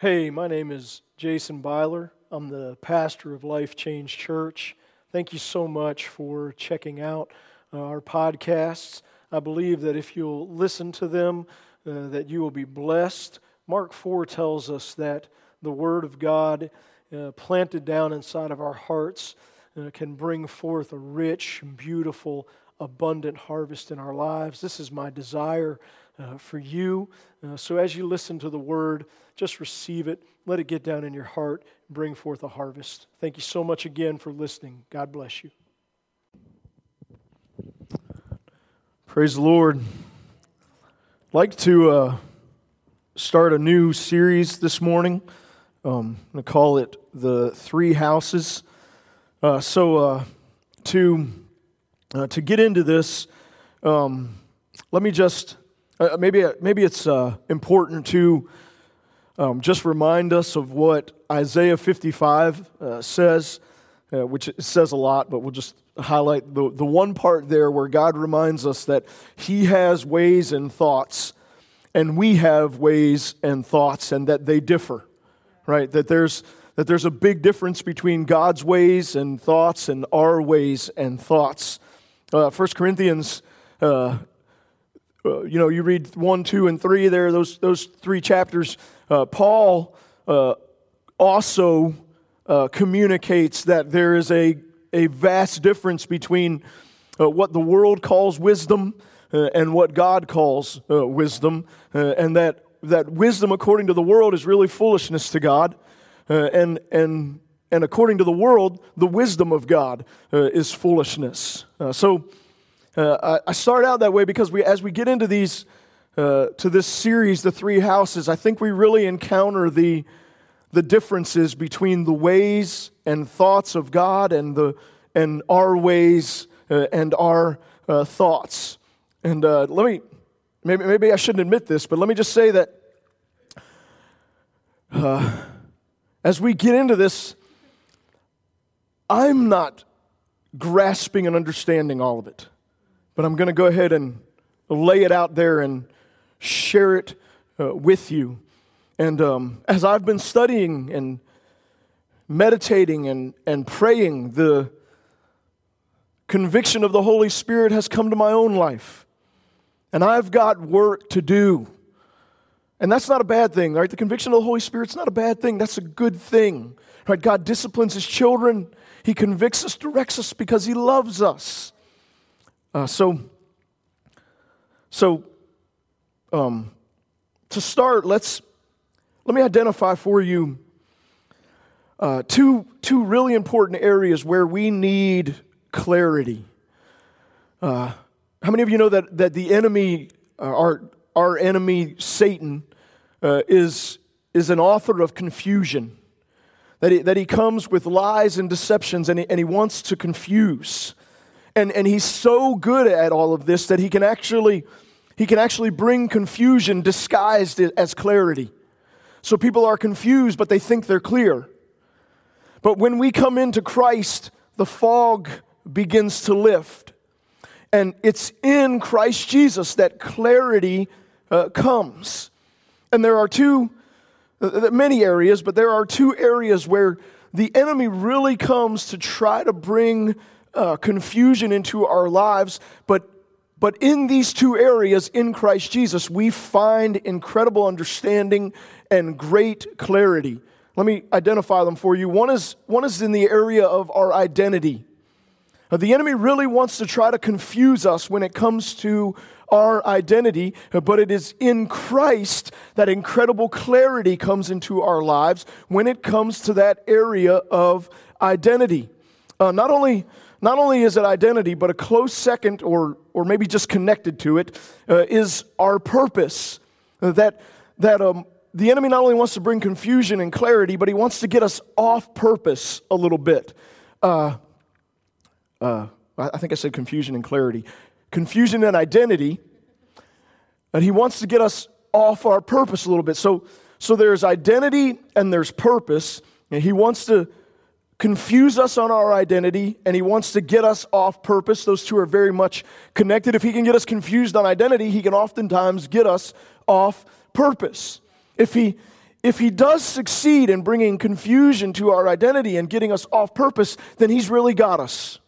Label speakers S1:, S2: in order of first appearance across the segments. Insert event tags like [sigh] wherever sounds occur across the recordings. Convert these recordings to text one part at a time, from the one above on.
S1: Hey, my name is Jason Byler. I'm the pastor of Life Change Church. Thank you so much for checking out uh, our podcasts. I believe that if you'll listen to them, uh, that you will be blessed. Mark 4 tells us that the Word of God uh, planted down inside of our hearts uh, can bring forth a rich, beautiful, abundant harvest in our lives. This is my desire uh, for you. Uh, so as you listen to the word, just receive it. Let it get down in your heart bring forth a harvest. Thank you so much again for listening. God bless you. Praise the Lord. I'd like to uh, start a new series this morning. Um, I'm going to call it The Three Houses. Uh, so, uh, to, uh, to get into this, um, let me just uh, maybe, maybe it's uh, important to um, just remind us of what Isaiah 55 uh, says, uh, which says a lot, but we'll just highlight the, the one part there where God reminds us that He has ways and thoughts, and we have ways and thoughts, and that they differ, right? That there's, that there's a big difference between God's ways and thoughts and our ways and thoughts. Uh, 1 Corinthians uh, uh, you know, you read one, two, and three there, those, those three chapters. Uh, Paul uh, also uh, communicates that there is a, a vast difference between uh, what the world calls wisdom and what God calls wisdom, and that, that wisdom, according to the world, is really foolishness to God. and, and, and according to the world, the wisdom of God is foolishness. so, uh, I start out that way because we, as we get into these, uh, to this series, The Three Houses, I think we really encounter the, the differences between the ways and thoughts of God and, the, and our ways uh, and our uh, thoughts. And uh, let me, maybe, maybe I shouldn't admit this, but let me just say that uh, as we get into this, I'm not grasping and understanding all of it. But I'm going to go ahead and lay it out there and share it uh, with you. And um, as I've been studying and meditating and, and praying, the conviction of the Holy Spirit has come to my own life. And I've got work to do. And that's not a bad thing, right? The conviction of the Holy Spirit's not a bad thing. That's a good thing. Right? God disciplines his children. He convicts us, directs us because he loves us. Uh, so, so um, to start, let's let me identify for you uh, two two really important areas where we need clarity. Uh, how many of you know that that the enemy, uh, our our enemy Satan, uh, is is an author of confusion? That he, that he comes with lies and deceptions, and he, and he wants to confuse. And, and he's so good at all of this that he can actually he can actually bring confusion disguised as clarity. So people are confused, but they think they're clear. But when we come into Christ, the fog begins to lift. And it's in Christ Jesus that clarity uh, comes. And there are two, uh, many areas, but there are two areas where the enemy really comes to try to bring uh, confusion into our lives, but but in these two areas in Christ Jesus, we find incredible understanding and great clarity. Let me identify them for you. One is, one is in the area of our identity. Uh, the enemy really wants to try to confuse us when it comes to our identity, uh, but it is in Christ that incredible clarity comes into our lives when it comes to that area of identity. Uh, not only not only is it identity, but a close second, or, or maybe just connected to it, uh, is our purpose. That, that um, the enemy not only wants to bring confusion and clarity, but he wants to get us off purpose a little bit. Uh, uh, I think I said confusion and clarity. Confusion and identity, and he wants to get us off our purpose a little bit. So, so there's identity and there's purpose, and he wants to confuse us on our identity and he wants to get us off purpose. Those two are very much connected. If he can get us confused on identity, he can oftentimes get us off purpose. If he if he does succeed in bringing confusion to our identity and getting us off purpose, then he's really got us.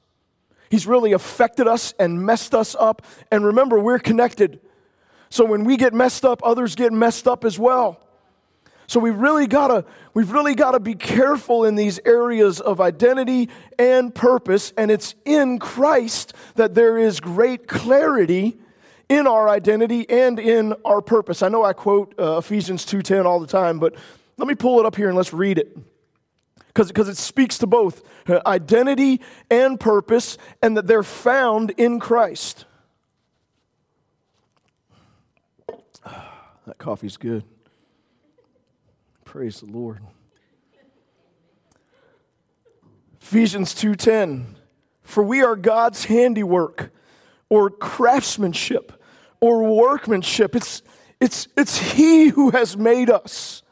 S1: He's really affected us and messed us up. And remember, we're connected. So when we get messed up, others get messed up as well. So we really gotta, we've really gotta be careful in these areas of identity and purpose, and it's in Christ that there is great clarity in our identity and in our purpose. I know I quote uh, Ephesians 2:10 all the time, but let me pull it up here and let's read it. Because it speaks to both uh, identity and purpose, and that they're found in Christ. [sighs] That coffee's good. Praise the Lord. Ephesians 2:10 For we are God's handiwork or craftsmanship or workmanship. It's, it's, it's He who has made us,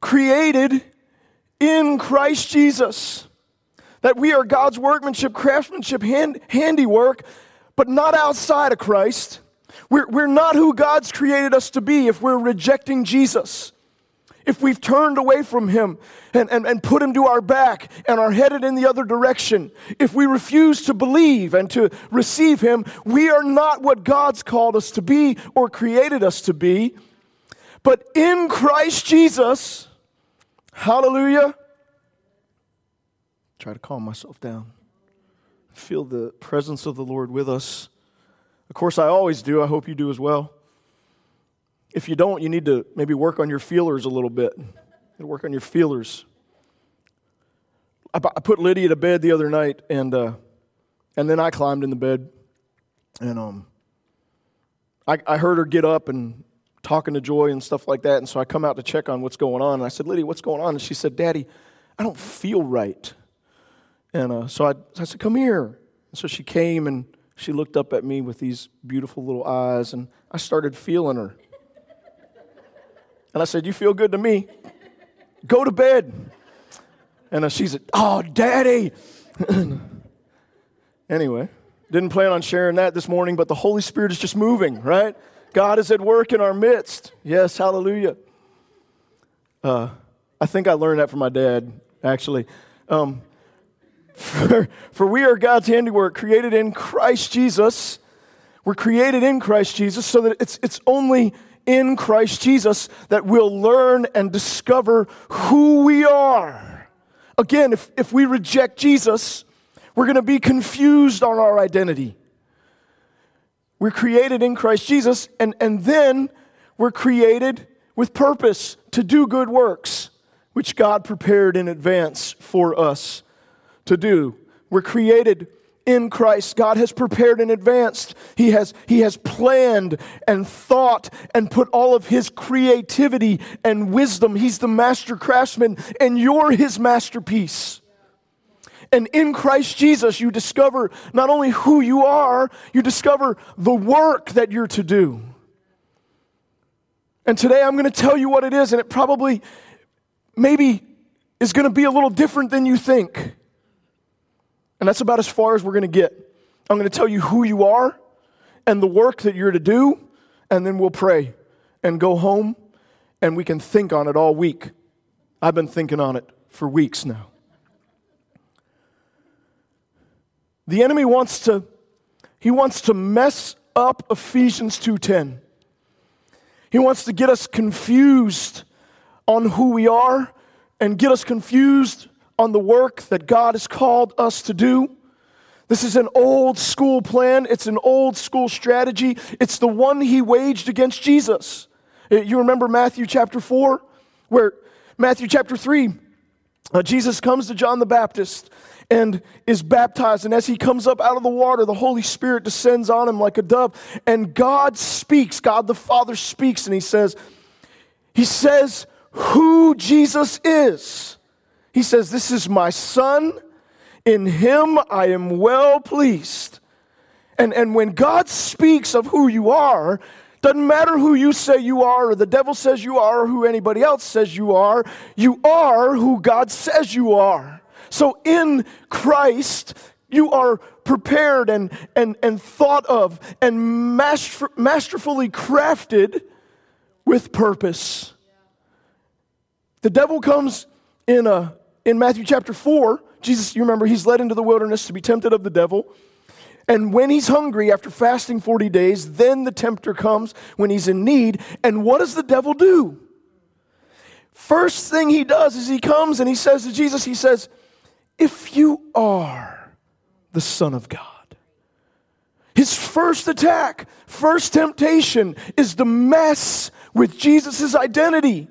S1: created in Christ Jesus. That we are God's workmanship, craftsmanship, hand, handiwork, but not outside of Christ. We're, we're not who God's created us to be if we're rejecting Jesus if we've turned away from Him and, and, and put Him to our back and are headed in the other direction, if we refuse to believe and to receive Him, we are not what God's called us to be or created us to be. But in Christ Jesus, hallelujah, try to calm myself down. Feel the presence of the Lord with us. Of course, I always do. I hope you do as well. If you don't, you need to maybe work on your feelers a little bit. work on your feelers. I, put Lydia to bed the other night, and uh, and then I climbed in the bed, and um, I, I heard her get up and talking to Joy and stuff like that, and so I come out to check on what's going on. And I said, Lydia, what's going on? And she said, Daddy, I don't feel right. And uh, so I, I said, Come here. And so she came and she looked up at me with these beautiful little eyes, and I started feeling her. And I said, You feel good to me. Go to bed. And she said, Oh, daddy. [clears throat] anyway, didn't plan on sharing that this morning, but the Holy Spirit is just moving, right? God is at work in our midst. Yes, hallelujah. Uh, I think I learned that from my dad, actually. Um, [laughs] for, for we are God's handiwork, created in Christ Jesus. We're created in Christ Jesus so that it's, it's only in Christ Jesus that we'll learn and discover who we are. Again, if, if we reject Jesus, we're going to be confused on our identity. We're created in Christ Jesus, and, and then we're created with purpose to do good works, which God prepared in advance for us to do. We're created in Christ. God has prepared in advance. He has, he has planned and thought and put all of His creativity and wisdom. He's the master craftsman, and you're His masterpiece. And in Christ Jesus, you discover not only who you are, you discover the work that you're to do. And today I'm going to tell you what it is, and it probably, maybe, is going to be a little different than you think. And that's about as far as we're going to get. I'm going to tell you who you are and the work that you're to do, and then we'll pray and go home and we can think on it all week. I've been thinking on it for weeks now. The enemy wants to he wants to mess up Ephesians 2:10. He wants to get us confused on who we are and get us confused on the work that God has called us to do. This is an old school plan, it's an old school strategy. It's the one he waged against Jesus. Uh, you remember Matthew chapter 4, where Matthew chapter 3, uh, Jesus comes to John the Baptist and is baptized. And as he comes up out of the water, the Holy Spirit descends on him like a dove. And God speaks, God the Father speaks, and he says, He says who Jesus is. He says, This is my son. In him I am well pleased. And, and when God speaks of who you are, doesn't matter who you say you are, or the devil says you are, or who anybody else says you are, you are who God says you are. So in Christ, you are prepared and, and, and thought of and master, masterfully crafted with purpose. The devil comes in, uh, in Matthew chapter 4. Jesus, you remember, he's led into the wilderness to be tempted of the devil. And when he's hungry after fasting 40 days, then the tempter comes when he's in need. And what does the devil do? First thing he does is he comes and he says to Jesus, he says, If you are the Son of God. His first attack, first temptation is to mess with Jesus' identity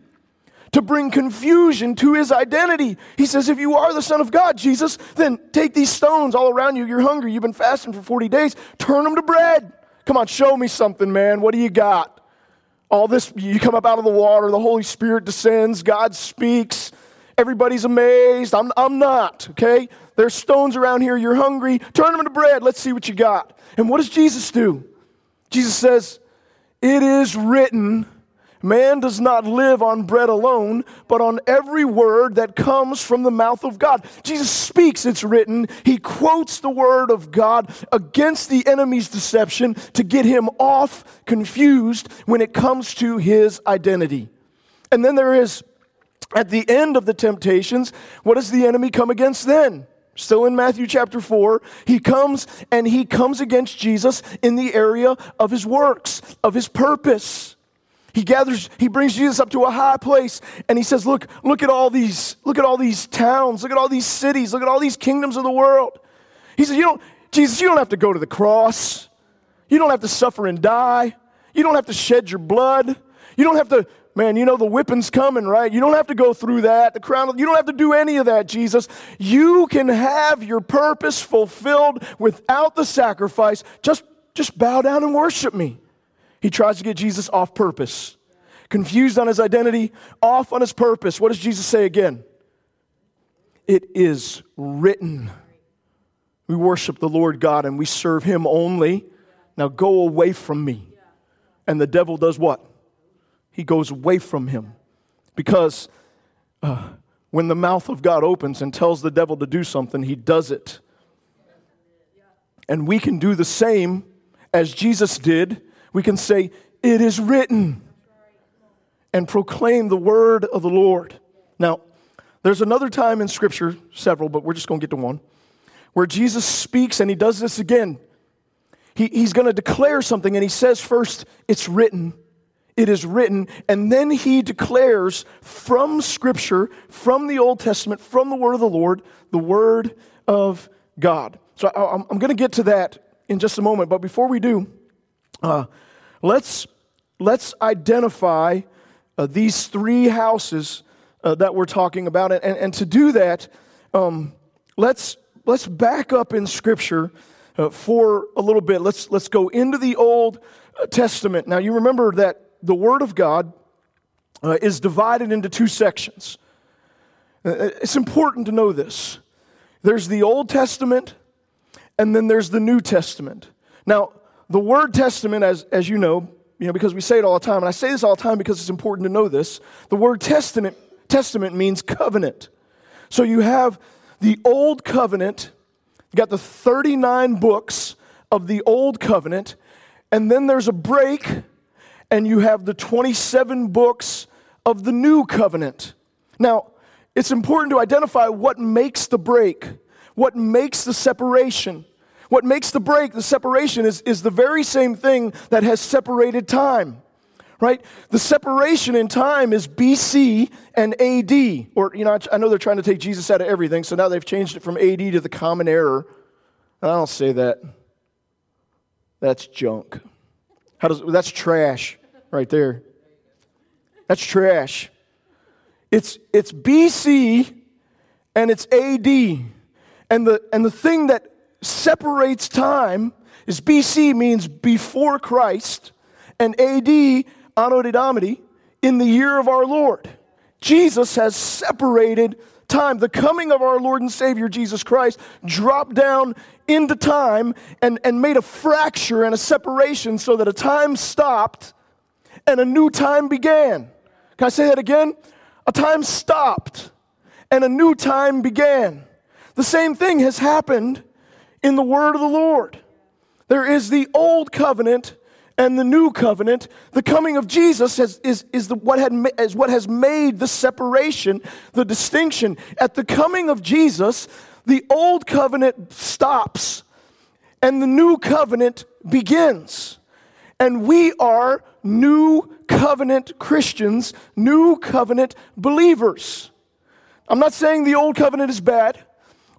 S1: to bring confusion to his identity. He says, If you are the Son of God, Jesus, then take these stones all around you. You're hungry. You've been fasting for 40 days. Turn them to bread. Come on, show me something, man. What do you got? All this, you come up out of the water, the Holy Spirit descends, God speaks. Everybody's amazed. I'm, I'm not, okay? There's stones around here. You're hungry. Turn them into bread. Let's see what you got. And what does Jesus do? Jesus says, It is written Man does not live on bread alone, but on every word that comes from the mouth of God. Jesus speaks, it's written. He quotes the word of God against the enemy's deception to get him off confused when it comes to his identity. And then there is, at the end of the temptations, what does the enemy come against then? Still in Matthew chapter 4, he comes and he comes against Jesus in the area of his works, of his purpose. He gathers, he brings Jesus up to a high place and he says, Look, look at all these, look at all these towns, look at all these cities, look at all these kingdoms of the world. He says, You don't, Jesus, you don't have to go to the cross. You don't have to suffer and die. You don't have to shed your blood. You don't have to, man, you know the whipping's coming, right? You don't have to go through that. The crown, you don't have to do any of that, Jesus. You can have your purpose fulfilled without the sacrifice. Just, just bow down and worship me. He tries to get Jesus off purpose. Confused on his identity, off on his purpose. What does Jesus say again? It is written. We worship the Lord God and we serve him only. Now go away from me. And the devil does what? He goes away from him. Because uh, when the mouth of God opens and tells the devil to do something, he does it. And we can do the same as Jesus did we can say, It is written, and proclaim the word of the Lord. Now, there's another time in Scripture, several, but we're just going to get to one, where Jesus speaks and he does this again. He, he's going to declare something and he says first, It's written. It is written, and then he declares from Scripture, from the Old Testament, from the Word of the Lord, the Word of God. So I'm, I'm going to get to that in just a moment, but before we do, uh, let's, let's identify uh, these three houses uh, that we're talking about. And, and to do that, um, let's, let's back up in Scripture uh, for a little bit. Let's, let's go into the Old uh, Testament. Now, you remember that the Word of God uh, is divided into two sections. It's important to know this. There's the Old Testament, and then there's the New Testament. Now, the word testament, as, as you know, you know, because we say it all the time, and I say this all the time because it's important to know this. The word testament, testament means covenant. So you have the old covenant, you got the 39 books of the old covenant, and then there's a break, and you have the 27 books of the new covenant. Now, it's important to identify what makes the break, what makes the separation. What makes the break, the separation, is, is the very same thing that has separated time, right? The separation in time is BC and AD. Or, you know, I know they're trying to take Jesus out of everything, so now they've changed it from AD to the common era. I don't say that. That's junk. How does, that's trash right there. That's trash. It's, it's BC and it's AD. And the, and the thing that separates time is BC means before Christ, and AD, Anno Domini, in the year of our Lord. Jesus has separated time. The coming of our Lord and Savior Jesus Christ dropped down into time and, and made a fracture and a separation so that a time stopped and a new time began. Can I say that again? A time stopped and a new time began. The same thing has happened in the word of the Lord. There is the old covenant and the new covenant, the coming of Jesus has, is, is, the, what had, is what has made the separation, the distinction. At the coming of Jesus, the old covenant stops and the new covenant begins. And we are new covenant Christians, new covenant believers. I'm not saying the old covenant is bad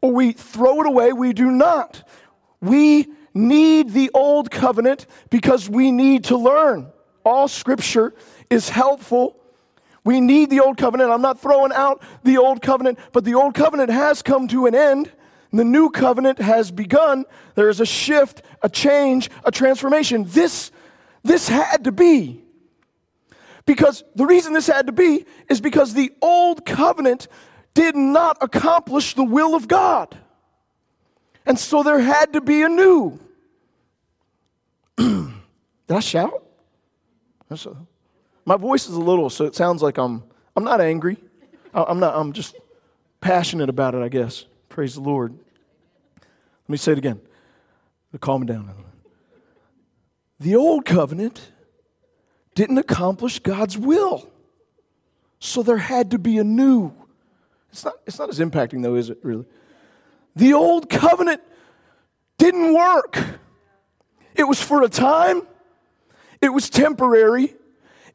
S1: or we throw it away. We do not. We need the old covenant because we need to learn. All scripture is helpful. We need the old covenant. I'm not throwing out the old covenant, but the old covenant has come to an end. The new covenant has begun. There is a shift, a change, a transformation. This, this had to be. Because the reason this had to be is because the old covenant did not accomplish the will of God. And so there had to be a new. [clears throat] Did I shout? A, my voice is a little, so it sounds like I'm. I'm not angry. I'm not. I'm just passionate about it. I guess. Praise the Lord. Let me say it again. Calm down. The old covenant didn't accomplish God's will, so there had to be a new. It's not. It's not as impacting though, is it? Really? The old covenant didn't work. It was for a time, it was temporary.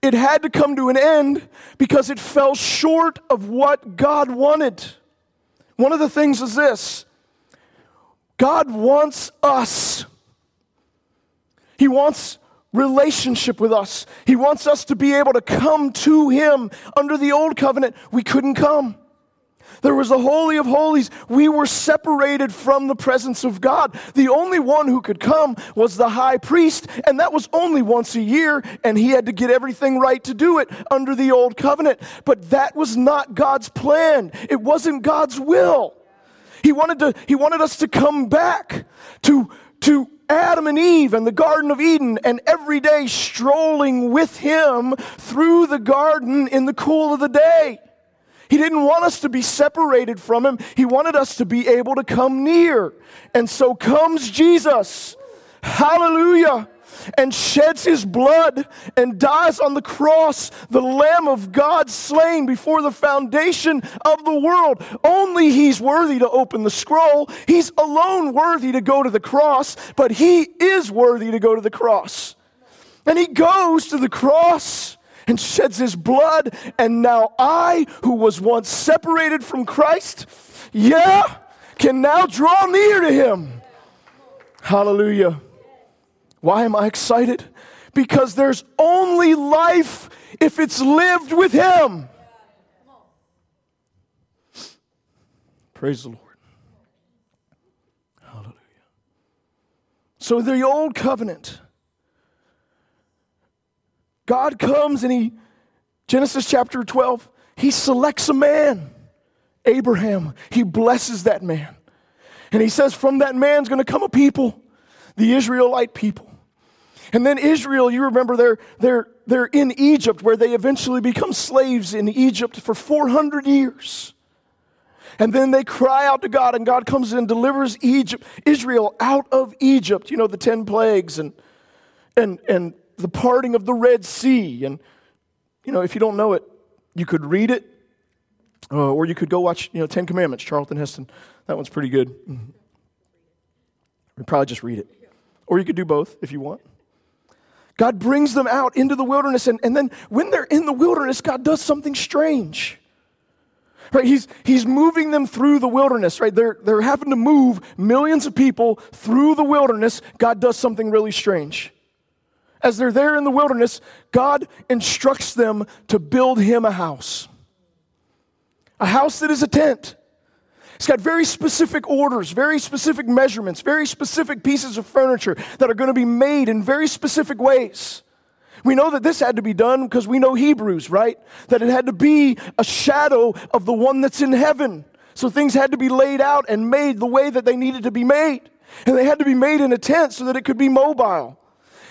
S1: It had to come to an end because it fell short of what God wanted. One of the things is this God wants us. He wants relationship with us. He wants us to be able to come to Him. Under the old covenant, we couldn't come. There was the Holy of Holies. We were separated from the presence of God. The only one who could come was the high priest, and that was only once a year, and he had to get everything right to do it under the old covenant. But that was not God's plan, it wasn't God's will. He wanted, to, he wanted us to come back to, to Adam and Eve and the Garden of Eden and every day strolling with him through the garden in the cool of the day. He didn't want us to be separated from him. He wanted us to be able to come near. And so comes Jesus. Hallelujah. And sheds his blood and dies on the cross, the Lamb of God slain before the foundation of the world. Only he's worthy to open the scroll. He's alone worthy to go to the cross, but he is worthy to go to the cross. And he goes to the cross and sheds his blood. And now I, who was once separated from Christ, yeah, can now draw near to him. Hallelujah. Why am I excited? Because there's only life if it's lived with him. Praise the Lord. Hallelujah. So the old covenant God comes and he, Genesis chapter 12, he selects a man, Abraham. He blesses that man. And he says, from that man's going to come a people, the Israelite people. And then Israel, you remember they're, they're, they're in Egypt where they eventually become slaves in Egypt for 400 years. And then they cry out to God, and God comes and delivers Egypt, Israel out of Egypt. You know, the 10 plagues and, and, and the parting of the Red Sea. And, you know, if you don't know it, you could read it, uh, or you could go watch, you know, Ten Commandments, Charlton Heston. That one's pretty good. Mm-hmm. probably just read it. Or you could do both if you want. God brings them out into the wilderness, and, and then when they're in the wilderness, God does something strange. Right? He's, he's moving them through the wilderness, right? They're, they're having to move millions of people through the wilderness. God does something really strange as they're there in the wilderness, God instructs them to build him a house. A house that is a tent. It's got very specific orders, very specific measurements, very specific pieces of furniture that are going to be made in very specific ways. We know that this had to be done because we know Hebrews, right? That it had to be a shadow of the one that's in heaven. So things had to be laid out and made the way that they needed to be made. And they had to be made in a tent so that it could be mobile.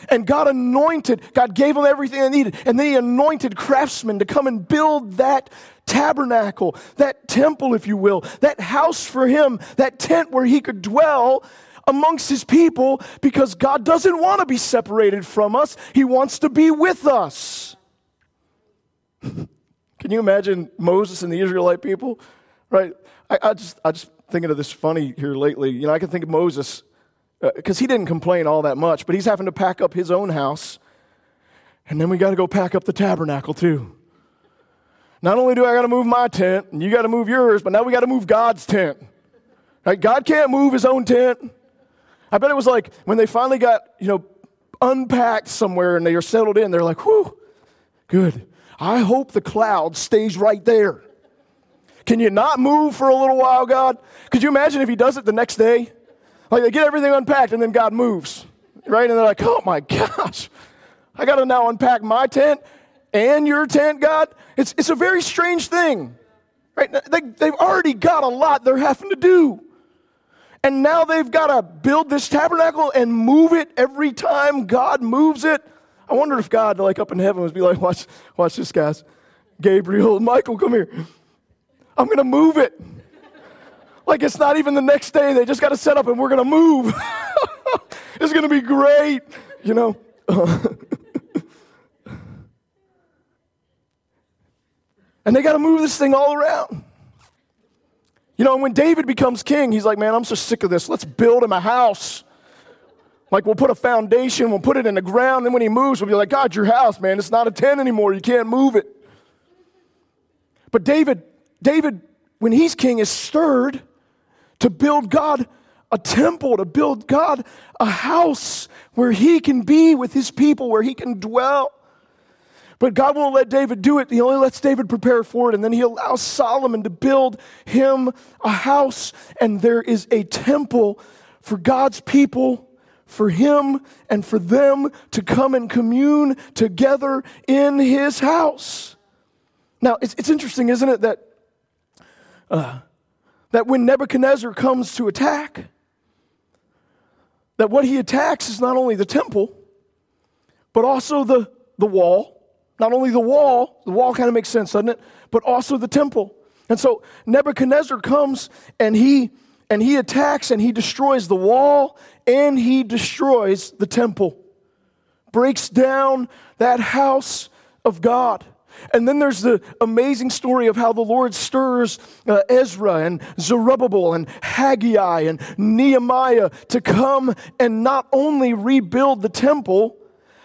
S1: And God anointed, God gave them everything they needed. And then He anointed craftsmen to come and build that tabernacle, that temple, if you will, that house for Him, that tent where He could dwell amongst his people because God doesn't want to be separated from us. He wants to be with us. [laughs] Can you imagine Moses and the Israelite people? Right? I, I just I just thinking of this funny here lately. You know, I can think of Moses because uh, he didn't complain all that much, but he's having to pack up his own house, and then we got to go pack up the tabernacle too. Not only do I got to move my tent, and you got to move yours, but now we got to move God's tent. Right? God can't move his own tent. I bet it was like when they finally got, you know, unpacked somewhere and they are settled in, they're like, whew, good. I hope the cloud stays right there. Can you not move for a little while, God? Could you imagine if he does it the next day? Like they get everything unpacked and then God moves, right? And they're like, oh my [laughs] gosh, I got to now unpack my tent and your tent, God. It's, it's a very strange thing, right? They, they've already got a lot they're having to do. And now they've got to build this tabernacle and move it every time God moves it. I wonder if God, like up in heaven, was be like, watch, watch this, guys. Gabriel, Michael, come here. I'm going to move it. Like it's not even the next day. They just got to set up and we're going to move. [laughs] it's going to be great, you know. [laughs] and they got to move this thing all around. You know, and when David becomes king, he's like, man, I'm so sick of this. Let's build him a house. Like we'll put a foundation, we'll put it in the ground, then when he moves, we'll be like, God, your house, man, it's not a tent anymore. You can't move it. But David, David, when he's king, is stirred to build God a temple, to build God a house where he can be with his people, where he can dwell. But God won't let David do it. He only lets David prepare for it. And then he allows Solomon to build him a house. And there is a temple for God's people for him and for them to come and commune together in his house. Now, it's, it's interesting, isn't it, that, uh, that when Nebuchadnezzar comes to attack, that what he attacks is not only the temple, but also the, the wall. Not only the wall, the wall kind of makes sense, doesn't it? But also the temple. And so Nebuchadnezzar comes and he and he attacks and he destroys the wall and he destroys the temple, breaks down that house of God. And then there's the amazing story of how the Lord stirs uh, Ezra and Zerubbabel and Haggai and Nehemiah to come and not only rebuild the temple,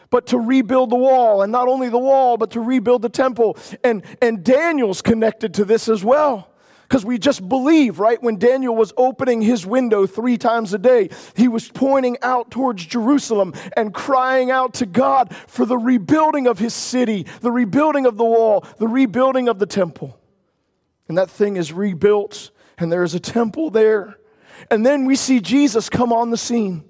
S1: but to rebuild the wall. And not only the wall, but to rebuild the temple. And, and Daniel's connected to this as well. Because we just believe, right? When Daniel was opening his window three times a day, he was pointing out towards Jerusalem and crying out to God for the rebuilding of his city, the rebuilding of the wall, the rebuilding of the temple. And that thing is rebuilt, and there is a temple there. And then we see Jesus come on the scene.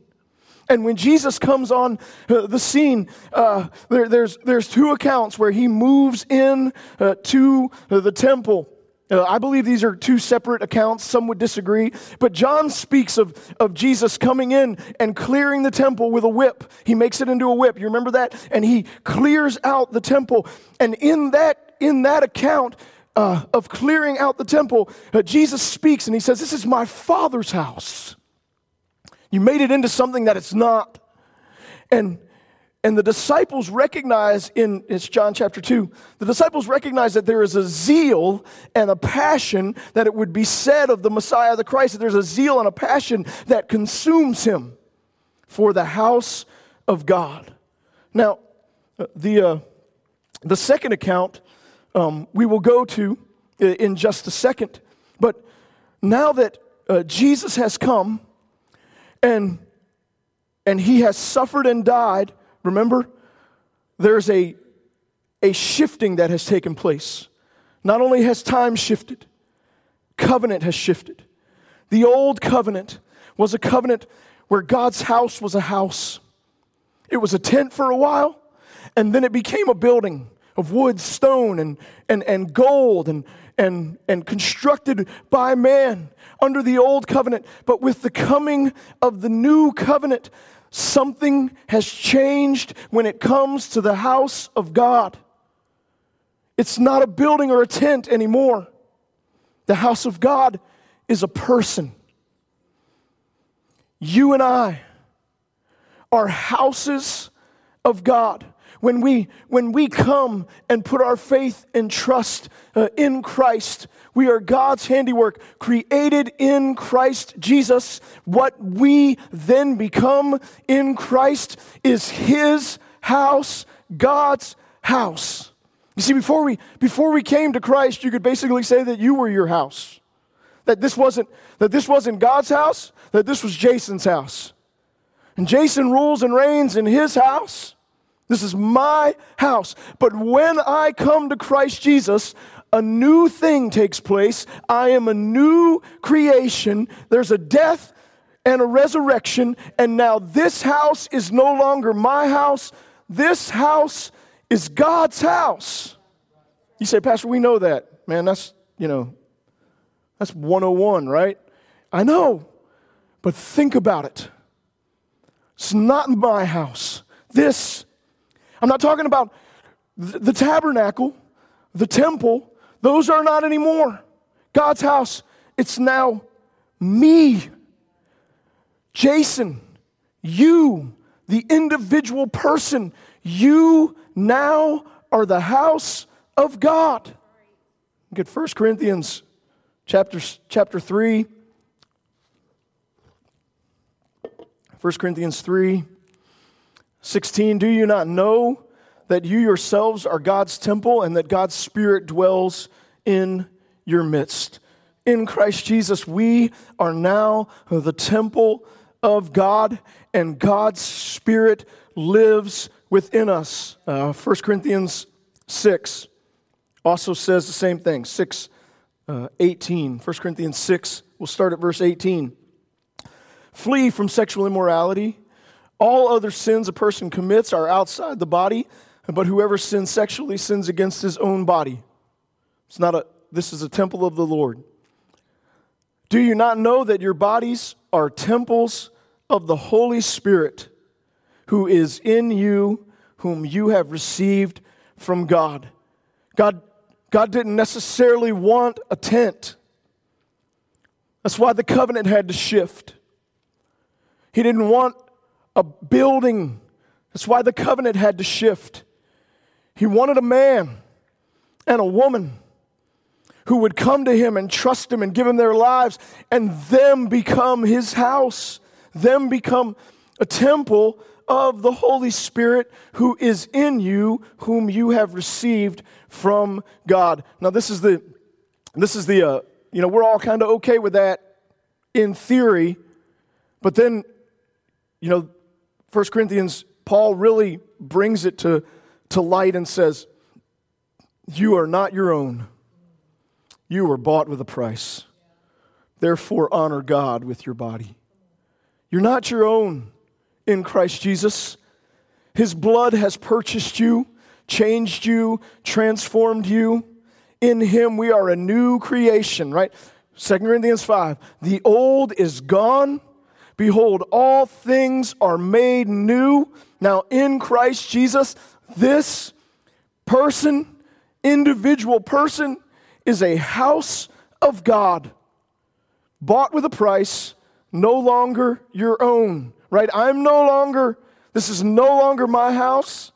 S1: And when Jesus comes on uh, the scene, uh, there, there's, there's two accounts where he moves in uh, to the temple. Uh, I believe these are two separate accounts. Some would disagree. But John speaks of, of Jesus coming in and clearing the temple with a whip. He makes it into a whip. You remember that? And he clears out the temple. And in that, in that account uh, of clearing out the temple, uh, Jesus speaks and he says, This is my Father's house. You made it into something that it's not. And and the disciples recognize in it's John chapter 2, the disciples recognize that there is a zeal and a passion that it would be said of the Messiah, the Christ, that there's a zeal and a passion that consumes him for the house of God. Now, uh, the, uh, the second account um, we will go to in just a second, but now that uh, Jesus has come and, and he has suffered and died Remember? There's a, a shifting that has taken place. Not only has time shifted, covenant has shifted. The old covenant was a covenant where God's house was a house. It was a tent for a while, and then it became a building of wood, stone, and, and, and gold, and, and, and constructed by man under the old covenant. But with the coming of the new covenant, Something has changed when it comes to the house of God. It's not a building or a tent anymore. The house of God is a person. you and I are houses of God. When we, when we come and put our faith and trust uh, in Christ, we are God's handiwork, created in Christ Jesus. What we then become in Christ is His house, God's house. You see, before we, before we came to Christ, you could basically say that you were your house. That this wasn't, that this wasn't God's house, that this was Jason's house. And Jason rules and reigns in his house. This is my house. But when I come to Christ Jesus, a new thing takes place. I am a new creation. There's a death and a resurrection. And now this house is no longer my house. This house is God's house. You say, Pastor, we know that. Man, that's, you know, that's 101, right? I know. But think about it. It's not my house. This, I'm not talking about the tabernacle, the temple, those are not anymore. God's house, it's now me. Jason, you, the individual person, you now are the house of God. Get 1 Corinthians chapter, chapter 3. 1 Corinthians 3 16. Do you not know that you yourselves are God's temple and that God's Spirit dwells in your midst? In Christ Jesus, we are now the temple of God, and God's Spirit lives within us. Uh, 1 Corinthians 6 also says the same thing. 6 uh, 18. 1 Corinthians 6, we'll start at verse 18. Flee from sexual immorality. All other sins a person commits are outside the body, but whoever sins sexually sins against his own body. It's not a this is a temple of the Lord. Do you not know that your bodies are temples of the Holy Spirit who is in you, whom you have received from God? God, God didn't necessarily want a tent. That's why the covenant had to shift. He didn't want a building. That's why the covenant had to shift. He wanted a man and a woman who would come to him and trust him and give him their lives and them become his house, them become a temple of the Holy Spirit who is in you, whom you have received from God. Now, this is the, this is the, uh, you know, we're all kind of okay with that in theory, but then you know, 1 Corinthians, Paul really brings it to, to light and says, You are not your own. You were bought with a price. Therefore, honor God with your body. You're not your own in Christ Jesus. His blood has purchased you, changed you, transformed you. In Him, we are a new creation, right? 2 Corinthians 5. The old is gone Behold, all things are made new. Now, in Christ Jesus, this person, individual person, is a house of God, bought with a price, no longer your own, right? I'm no longer, this is no longer my house,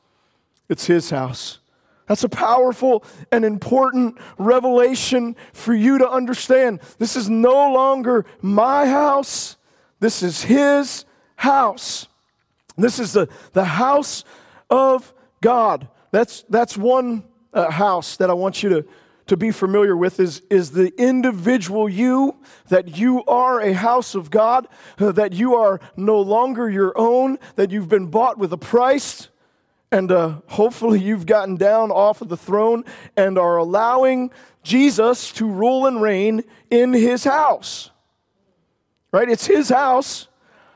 S1: it's his house. That's a powerful and important revelation for you to understand. This is no longer my house, this is his house. This is the, the house of God. That's, that's one uh, house that I want you to, to be familiar with is, is the individual you, that you are a house of God, uh, that you are no longer your own, that you've been bought with a price, and uh, hopefully you've gotten down off of the throne and are allowing Jesus to rule and reign in his house right? It's his house,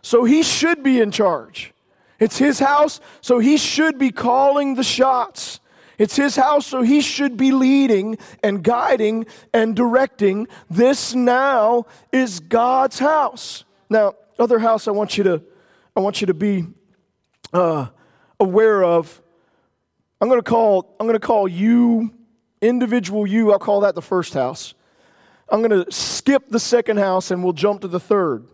S1: so he should be in charge. It's his house, so he should be calling the shots. It's his house, so he should be leading and guiding and directing. This now is God's house. Now, other house I want you to, I want you to be uh, aware of. I'm going to call, I'm going to call you, individual you. I'll call that the first house. I'm going to skip the second house and we'll jump to the third.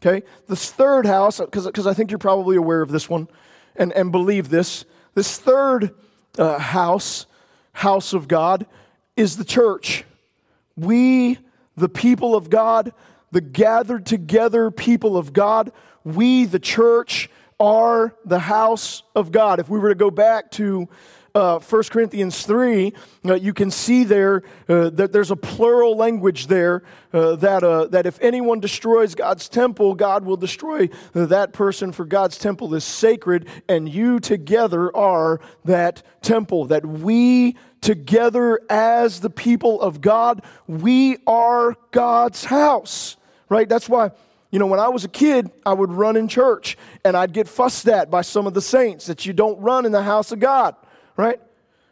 S1: Okay? This third house, because I think you're probably aware of this one and, and believe this. This third uh, house, house of God, is the church. We, the people of God, the gathered together people of God, we, the church, are the house of God. If we were to go back to uh, 1 Corinthians 3, uh, you can see there uh, that there's a plural language there uh, that, uh, that if anyone destroys God's temple, God will destroy that person, for God's temple is sacred, and you together are that temple. That we together as the people of God, we are God's house, right? That's why. You know, when I was a kid, I would run in church and I'd get fussed at by some of the saints that you don't run in the house of God right?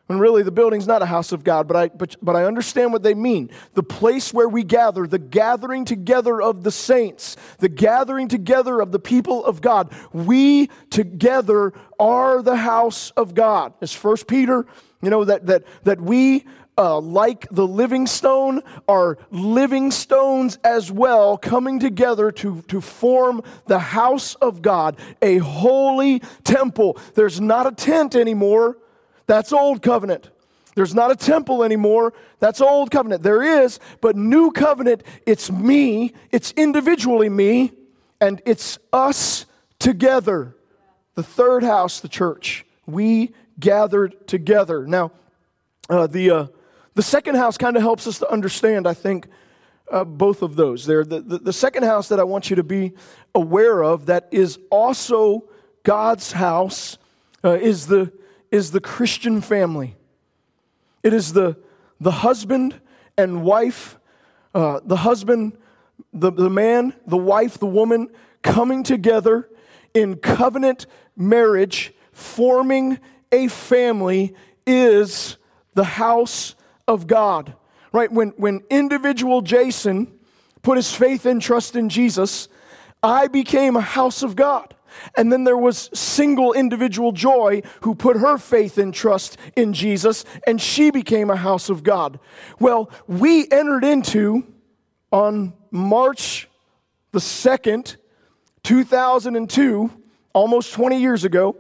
S1: When really the building's not a house of God, but I, but, but I understand what they mean. The place where we gather, the gathering together of the saints, the gathering together of the people of God. We together are the house of God. As First Peter, you know, that, that, that we uh, like the living stone, are living stones as well, coming together to, to form the house of God, a holy temple. There's not a tent anymore. That's old covenant. There's not a temple anymore. That's old covenant. There is, but new covenant, it's me, it's individually me, and it's us together. The third house, the church. We gathered together. Now, uh, the, uh, the second house kind of helps us to understand, I think, uh, both of those there. The, the, the second house that I want you to be aware of that is also God's house uh, is the is the Christian family. It is the, the husband and wife, uh, the husband, the, the man, the wife, the woman coming together in covenant marriage, forming a family is the house of God. Right? When, when individual Jason put his faith and trust in Jesus, I became a house of God. And then there was single individual Joy who put her faith and trust in Jesus, and she became a house of God. Well, we entered into on March the 2nd, 2002, almost 20 years ago,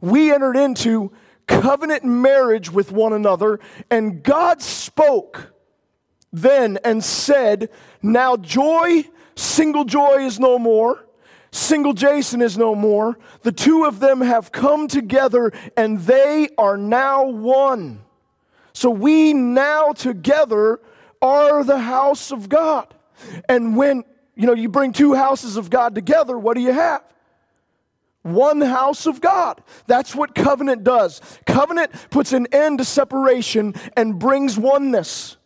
S1: we entered into covenant marriage with one another, and God spoke then and said, Now Joy, single Joy is no more Single Jason is no more. The two of them have come together and they are now one. So we now together are the house of God. And when, you know, you bring two houses of God together, what do you have? One house of God. That's what covenant does. Covenant puts an end to separation and brings oneness.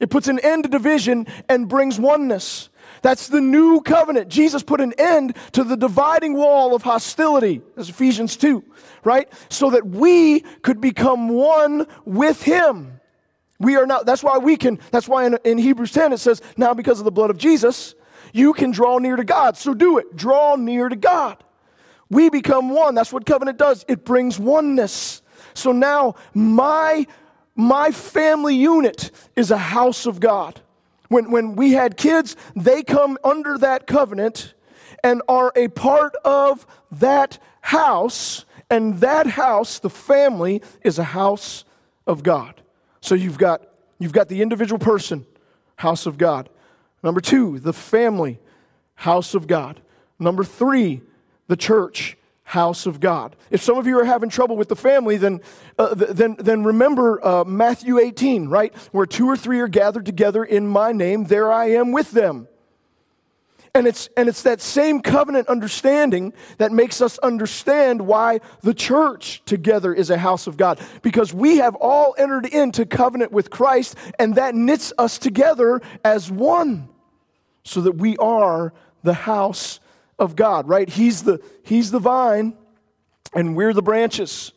S1: It puts an end to division and brings oneness. That's the new covenant. Jesus put an end to the dividing wall of hostility, as Ephesians 2, right? So that we could become one with Him. We are not, that's why we can, that's why in, in Hebrews 10 it says, now because of the blood of Jesus, you can draw near to God. So do it. Draw near to God. We become one. That's what covenant does. It brings oneness. So now my my family unit is a house of God when, when we had kids, they come under that covenant and are a part of that house. And that house, the family, is a house of God. So you've got, you've got the individual person, house of God. Number two, the family, house of God. Number three, the church, house of God. If some of you are having trouble with the family, then, uh, then, then remember uh, Matthew 18, right? Where two or three are gathered together in my name, there I am with them. And it's, and it's that same covenant understanding that makes us understand why the church together is a house of God. Because we have all entered into covenant with Christ, and that knits us together as one, so that we are the house of God, right? He's the, he's the vine, and we're the branches.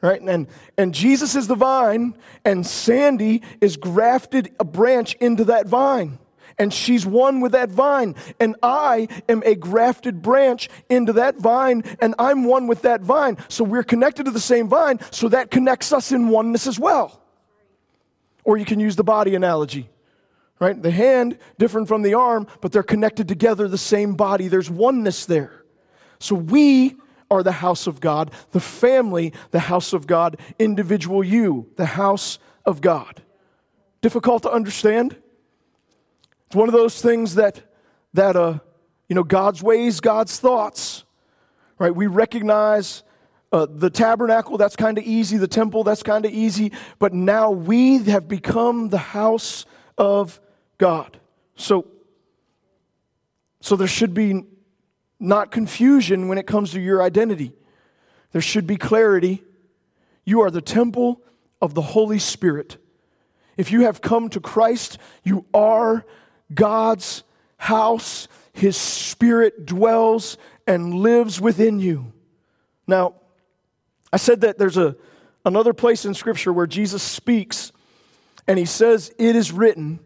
S1: Right? And, and Jesus is the vine, and Sandy is grafted a branch into that vine. And she's one with that vine. And I am a grafted branch into that vine, and I'm one with that vine. So we're connected to the same vine, so that connects us in oneness as well. Or you can use the body analogy right? The hand, different from the arm, but they're connected together, the same body. There's oneness there. So we are the house of God, the family, the house of God, individual you, the house of God. Difficult to understand? It's one of those things that, that uh, you know, God's ways, God's thoughts, right? We recognize uh, the tabernacle, that's kind of easy. The temple, that's kind of easy. But now we have become the house of God. So, so there should be not confusion when it comes to your identity. There should be clarity. You are the temple of the Holy Spirit. If you have come to Christ, you are God's house. His Spirit dwells and lives within you. Now, I said that there's a, another place in Scripture where Jesus speaks and he says, It is written.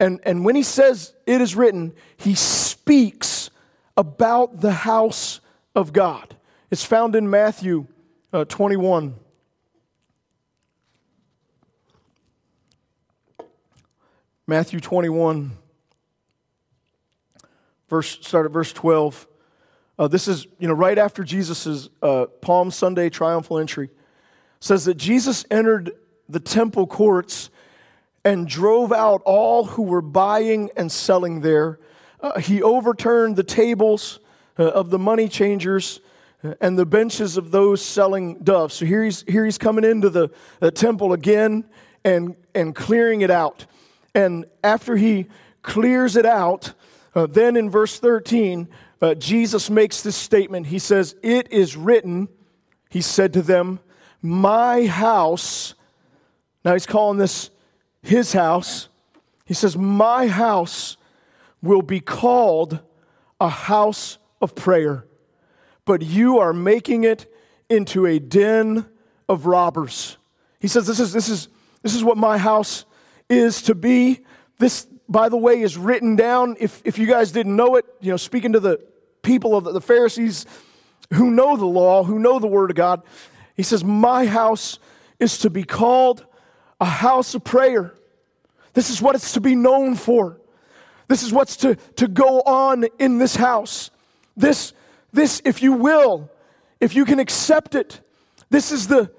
S1: And, and when he says it is written, he speaks about the house of God. It's found in Matthew uh, 21. Matthew 21, verse, start at verse 12. Uh, this is, you know, right after Jesus' uh, Palm Sunday triumphal entry. says that Jesus entered the temple courts and drove out all who were buying and selling there. Uh, he overturned the tables uh, of the money changers uh, and the benches of those selling doves. So here he's, here he's coming into the, the temple again and, and clearing it out. And after he clears it out, uh, then in verse 13, uh, Jesus makes this statement. He says, It is written, he said to them, My house. Now he's calling this his house. He says, My house will be called a house of prayer, but you are making it into a den of robbers. He says, This is, this is, this is what my house is to be. This, by the way, is written down. If, if you guys didn't know it, you know, speaking to the people of the, the Pharisees who know the law, who know the Word of God, he says, My house is to be called a house of prayer. This is what it's to be known for. This is what's to, to go on in this house. This, this, if you will, if you can accept it, this is the,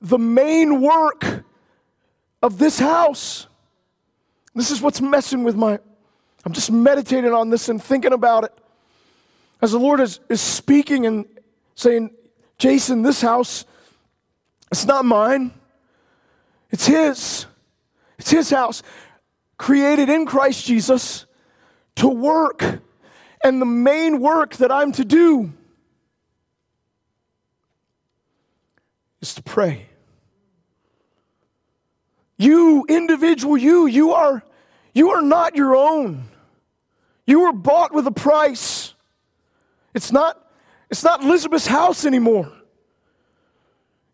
S1: the main work of this house. This is what's messing with my. I'm just meditating on this and thinking about it. As the Lord is, is speaking and saying, Jason, this house, it's not mine. It's His. It's His house, created in Christ Jesus to work. And the main work that I'm to do is to pray. You, individual you, you are, you are not your own. You were bought with a price. It's not, it's not Elizabeth's house anymore.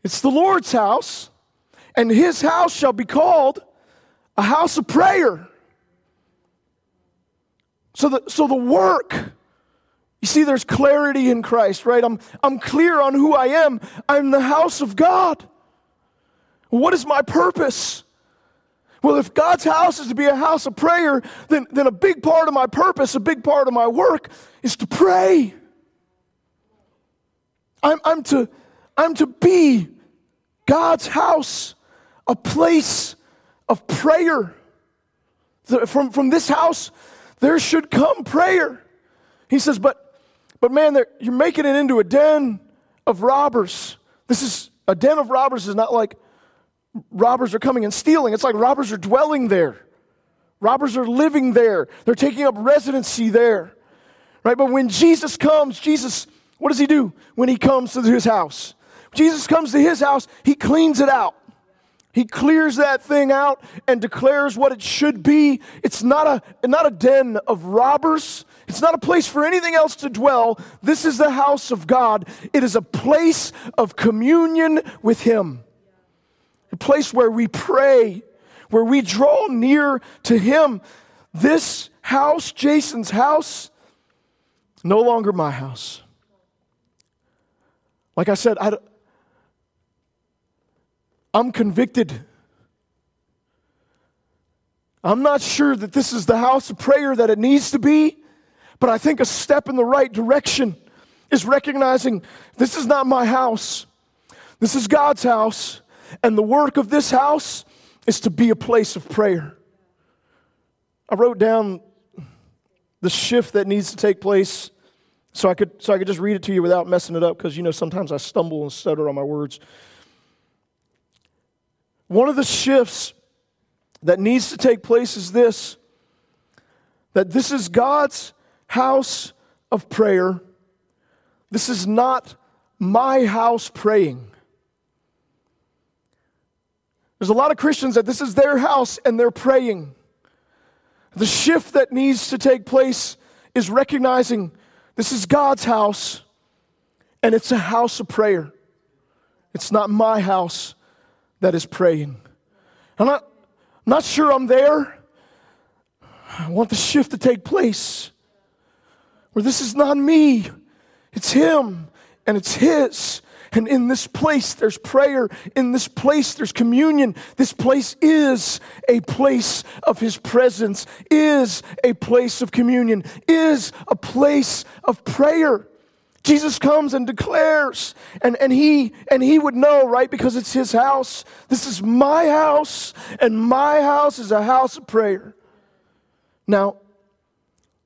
S1: It's the Lord's house and his house shall be called a house of prayer. So the, so the work, you see, there's clarity in Christ, right? I'm, I'm clear on who I am. I'm the house of God. What is my purpose? Well, if God's house is to be a house of prayer, then, then a big part of my purpose, a big part of my work is to pray. I'm, I'm, to, I'm to be God's house a place of prayer. From, from this house, there should come prayer. He says, but, but man, you're making it into a den of robbers. This is a den of robbers is not like robbers are coming and stealing. It's like robbers are dwelling there. Robbers are living there. They're taking up residency there. Right? But when Jesus comes, Jesus, what does he do when he comes to his house? Jesus comes to his house, he cleans it out. He clears that thing out and declares what it should be. It's not a, not a den of robbers. It's not a place for anything else to dwell. This is the house of God. It is a place of communion with Him, a place where we pray, where we draw near to Him. This house, Jason's house, no longer my house. Like I said, I, I'm convicted. I'm not sure that this is the house of prayer that it needs to be, but I think a step in the right direction is recognizing this is not my house. This is God's house, and the work of this house is to be a place of prayer. I wrote down the shift that needs to take place so I could, so I could just read it to you without messing it up because you know sometimes I stumble and stutter on my words. One of the shifts that needs to take place is this that this is God's house of prayer. This is not my house praying. There's a lot of Christians that this is their house and they're praying. The shift that needs to take place is recognizing this is God's house and it's a house of prayer. It's not my house that is praying. I'm not, not sure I'm there. I want the shift to take place where this is not me, it's Him and it's His. And in this place, there's prayer. In this place, there's communion. This place is a place of His presence, is a place of communion, is a place of prayer. Jesus comes and declares, and, and, he, and he would know, right? Because it's his house. This is my house, and my house is a house of prayer. Now,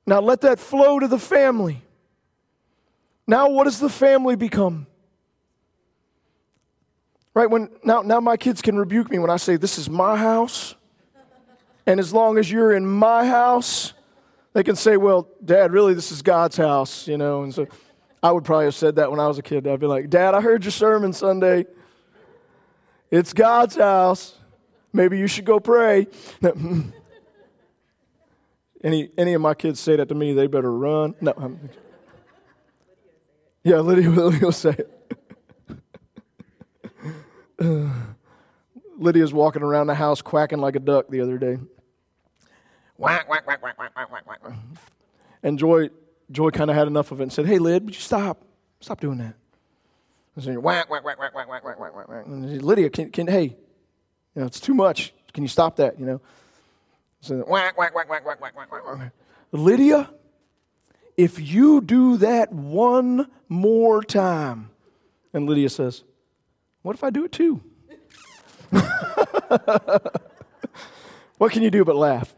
S1: now let that flow to the family. Now, what does the family become? Right? When now, now my kids can rebuke me when I say, This is my house. And as long as you're in my house, they can say, Well, Dad, really, this is God's house, you know. And so I would probably have said that when I was a kid. I'd be like, Dad, I heard your sermon Sunday. It's God's house. Maybe you should go pray. [laughs] any, any of my kids say that to me, they better run. No. I'm, yeah, Lydia, [laughs] will say it. [laughs] Lydia's walking around the house quacking like a duck the other day. Whack. And Joy, Joy kind of had enough of it and said, Hey, Lyd, would you stop? Stop doing that. And so you whack, whack, whack, whack, whack, whack, whack, whack, whack. And said, Lydia, can, can, hey, you know, it's too much. Can you stop that, you know? So whack, whack, whack, whack, whack, whack, whack, whack. Lydia, if you do that one more time, and Lydia says, What if I do it too? what can you do but laugh?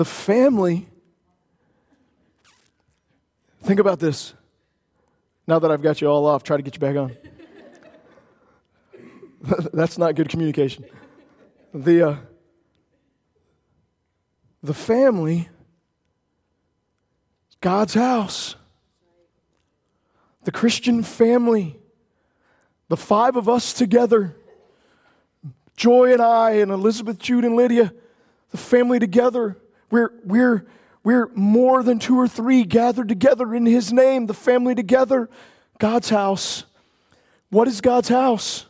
S1: The family, think about this. Now that I've got you all off, try to get you back on. [laughs] That's not good communication. The, uh, the family, God's house, the Christian family the five of us together, Joy and I, and Elizabeth, Jude, and Lydia, the family together, we're, we're, we're more than two or three gathered together in His name, the family together, God's house. What is God's house?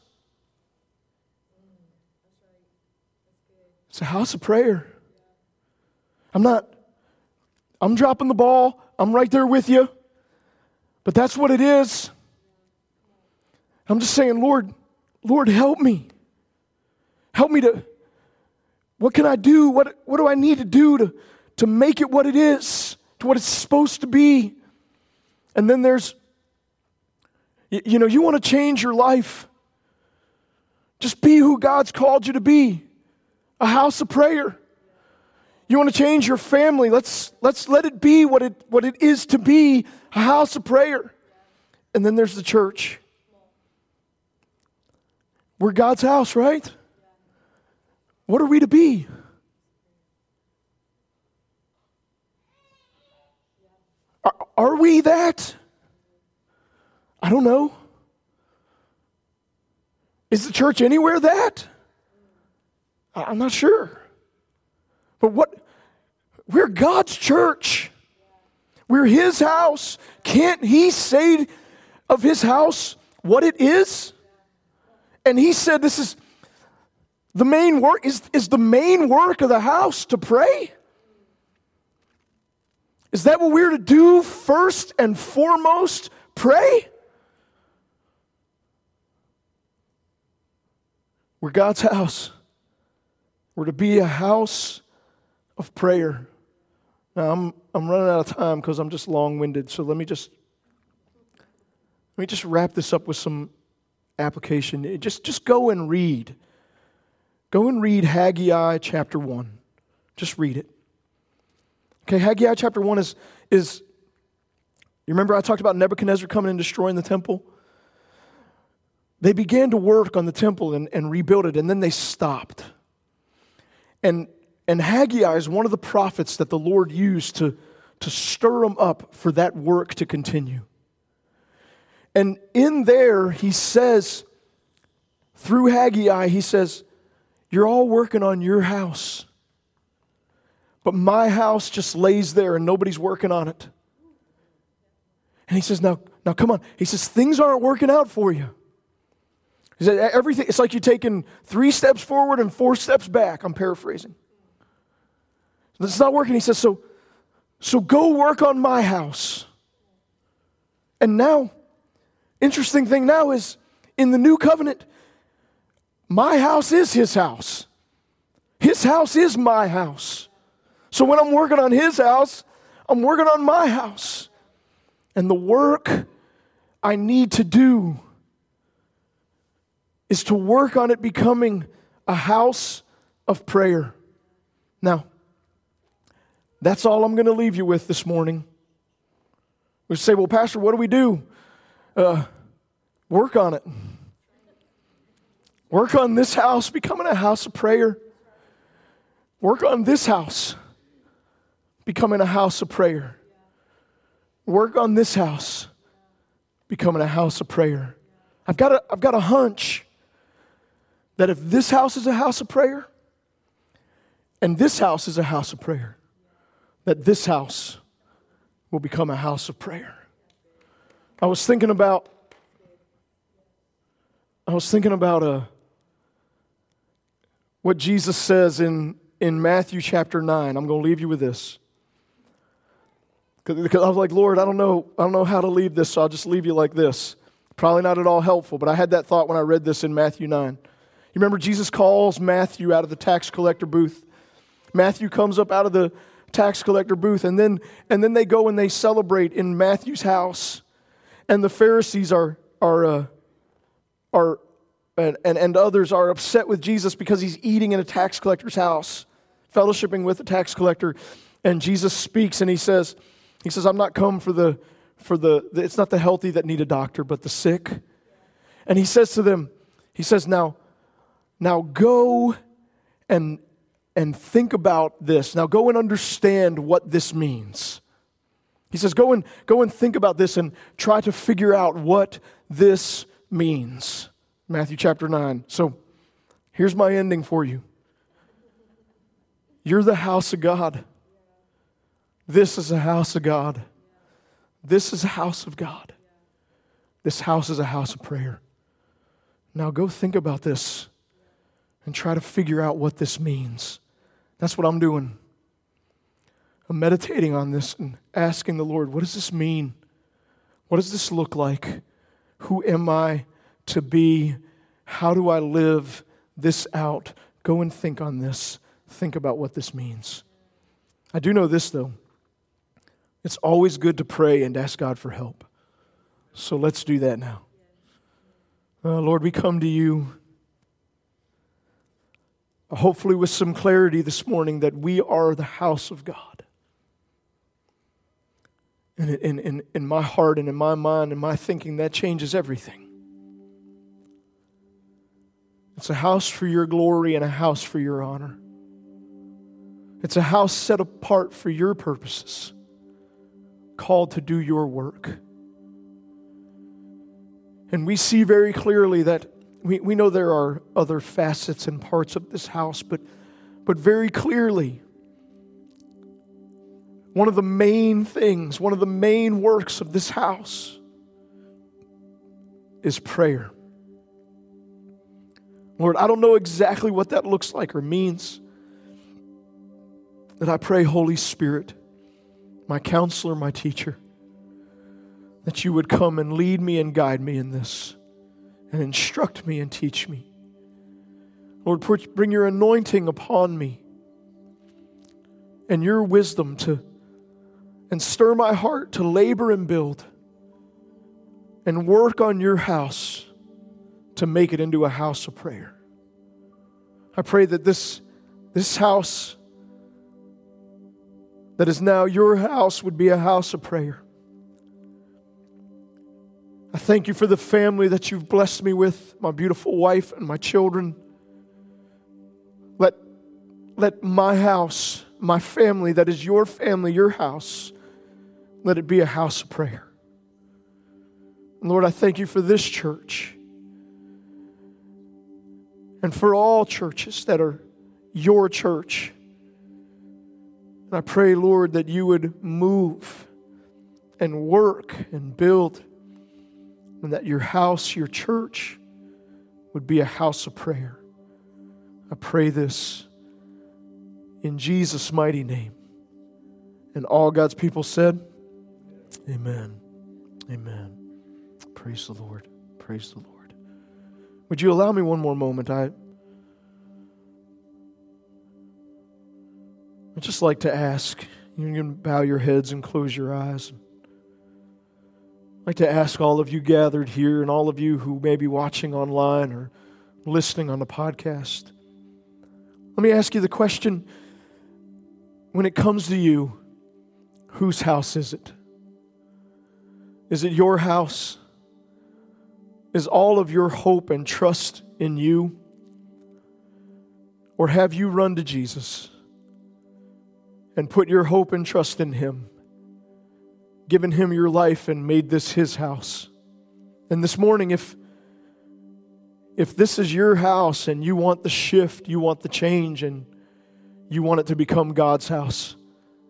S1: It's a house of prayer. I'm not, I'm dropping the ball. I'm right there with you. But that's what it is. I'm just saying, Lord, Lord, help me. Help me to, what can I do? What, what do I need to do to, to make it what it is, to what it's supposed to be? And then there's, you, you know, you want to change your life. Just be who God's called you to be a house of prayer. You want to change your family. Let's, let's let it be what it, what it is to be a house of prayer. And then there's the church. We're God's house, right? What are we to be? Are, are we that? I don't know. Is the church anywhere that? I'm not sure. But what? We're God's church. We're His house. Can't He say of His house what it is? And he said, This is the main work, is, is the main work of the house to pray? Is that what we're to do first and foremost? Pray? We're God's house. We're to be a house of prayer. Now, I'm, I'm running out of time because I'm just long winded, so let me just. Let me just wrap this up with some application. Just, just go and read. Go and read Haggai chapter 1. Just read it. Okay, Haggai chapter 1 is, is you remember I talked about Nebuchadnezzar coming and destroying the temple? They began to work on the temple and, and rebuild it, and then they stopped. And, and Haggai is one of the prophets that the Lord used to, to stir them up for that work to continue. And in there, he says, through Haggai, he says, You're all working on your house. But my house just lays there and nobody's working on it. And he says, Now, now come on. He says, Things aren't working out for you. He said, Everything, it's like you're taking three steps forward and four steps back. I'm paraphrasing. Is not working. He says, So, so go work on my house. And now, interesting thing now is in the new covenant, my house is his house. His house is my house. So when I'm working on his house, I'm working on my house. And the work I need to do is to work on it becoming a house of prayer. Now, that's all I'm going to leave you with this morning. We say, well, Pastor, what do we do? Uh, work on it. Work on this house becoming a house of prayer. Work on this house becoming a house of prayer. Work on this house becoming a house of prayer. I've got a, I've got a hunch that if this house is a house of prayer and this house is a house of prayer, that this house will become a house of prayer. I was thinking about I was thinking about uh, what Jesus says in, in Matthew chapter 9. I'm going to leave you with this. Because I was like, Lord, I don't know, I don't know how to leave this, so I'll just leave you like this. Probably not at all helpful, but I had that thought when I read this in Matthew 9. You remember Jesus calls Matthew out of the tax collector booth. Matthew comes up out of the tax collector booth, and then and then they go and they celebrate in Matthew's house. And the Pharisees are are uh, are and, and, and others are upset with Jesus because he's eating in a tax collector's house, fellowshipping with a tax collector. And Jesus speaks and he says, he says, I'm not come for the, for the, the, it's not the healthy that need a doctor, but the sick. And he says to them, he says, now, now go and, and think about this. Now go and understand what this means. He says, go and, go and think about this and try to figure out what this means. Matthew chapter 9. So here's my ending for you. You're the house of God. This is a house of God. This is a house of God. This house is a house of prayer. Now go think about this and try to figure out what this means. That's what I'm doing. I'm meditating on this and asking the Lord, what does this mean? What does this look like? Who am I to be? How do I live this out? Go and think on this. Think about what this means. I do know this, though. It's always good to pray and ask God for help. So let's do that now. Uh, Lord, we come to you hopefully with some clarity this morning that we are the house of God. And in, in, in my heart and in my mind and my thinking, that changes everything. It's a house for your glory and a house for your honor. It's a house set apart for your purposes called to do your work. And we see very clearly that we, we know there are other facets and parts of this house, but, but very clearly, one of the main things, one of the main works of this house is prayer. Lord, I don't know exactly what that looks like or means. That I pray, Holy Spirit, my counselor, my teacher, that you would come and lead me and guide me in this and instruct me and teach me. Lord, bring your anointing upon me and your wisdom to and stir my heart to labor and build and work on your house to make it into a house of prayer. I pray that this, this house that is now your house would be a house of prayer. I thank you for the family that you've blessed me with, my beautiful wife and my children. Let, let my house, my family, that is your family, your house, let it be a house of prayer. And Lord, I thank you for this church and for all churches that are your church. And I pray, Lord, that you would move and work and build, and that your house, your church, would be a house of prayer. I pray this in Jesus' mighty name. And all God's people said, Amen. Amen. Praise the Lord. Praise the Lord. Would you allow me one more moment? I I'd just like to ask, you can bow your heads and close your eyes. I'd like to ask all of you gathered here and all of you who may be watching online or listening on the podcast. Let me ask you the question when it comes to you, whose house is it? Is it your house? Is all of your hope and trust in you? Or have you run to Jesus and put your hope and trust in Him, given Him your life and made this His house? And this morning, if if this is your house and you want the shift, you want the change, and you want it to become God's house,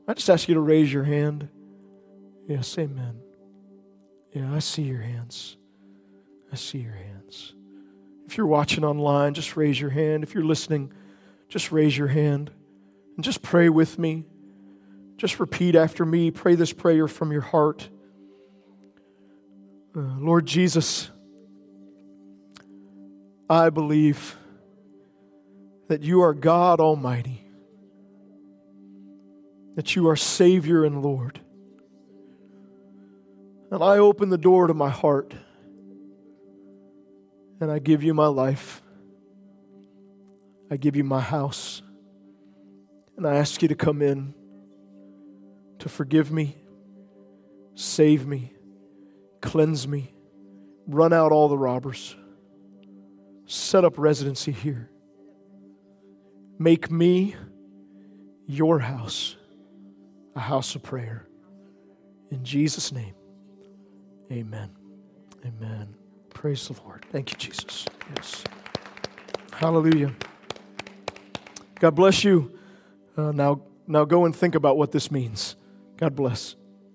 S1: I just ask you to raise your hand. Yes, amen. Yeah, I see your hands. I see your hands. If you're watching online, just raise your hand. If you're listening, just raise your hand and just pray with me. Just repeat after me. Pray this prayer from your heart. Uh, Lord Jesus, I believe that you are God Almighty, that you are Savior and Lord. And I open the door to my heart and I give you my life. I give you my house. And I ask you to come in to forgive me, save me, cleanse me, run out all the robbers, set up residency here. Make me your house, a house of prayer. In Jesus' name, amen. Amen. Praise the Lord. Thank you, Jesus. Yes. Hallelujah. God bless you. Uh, now, now go and think about what this means. God bless.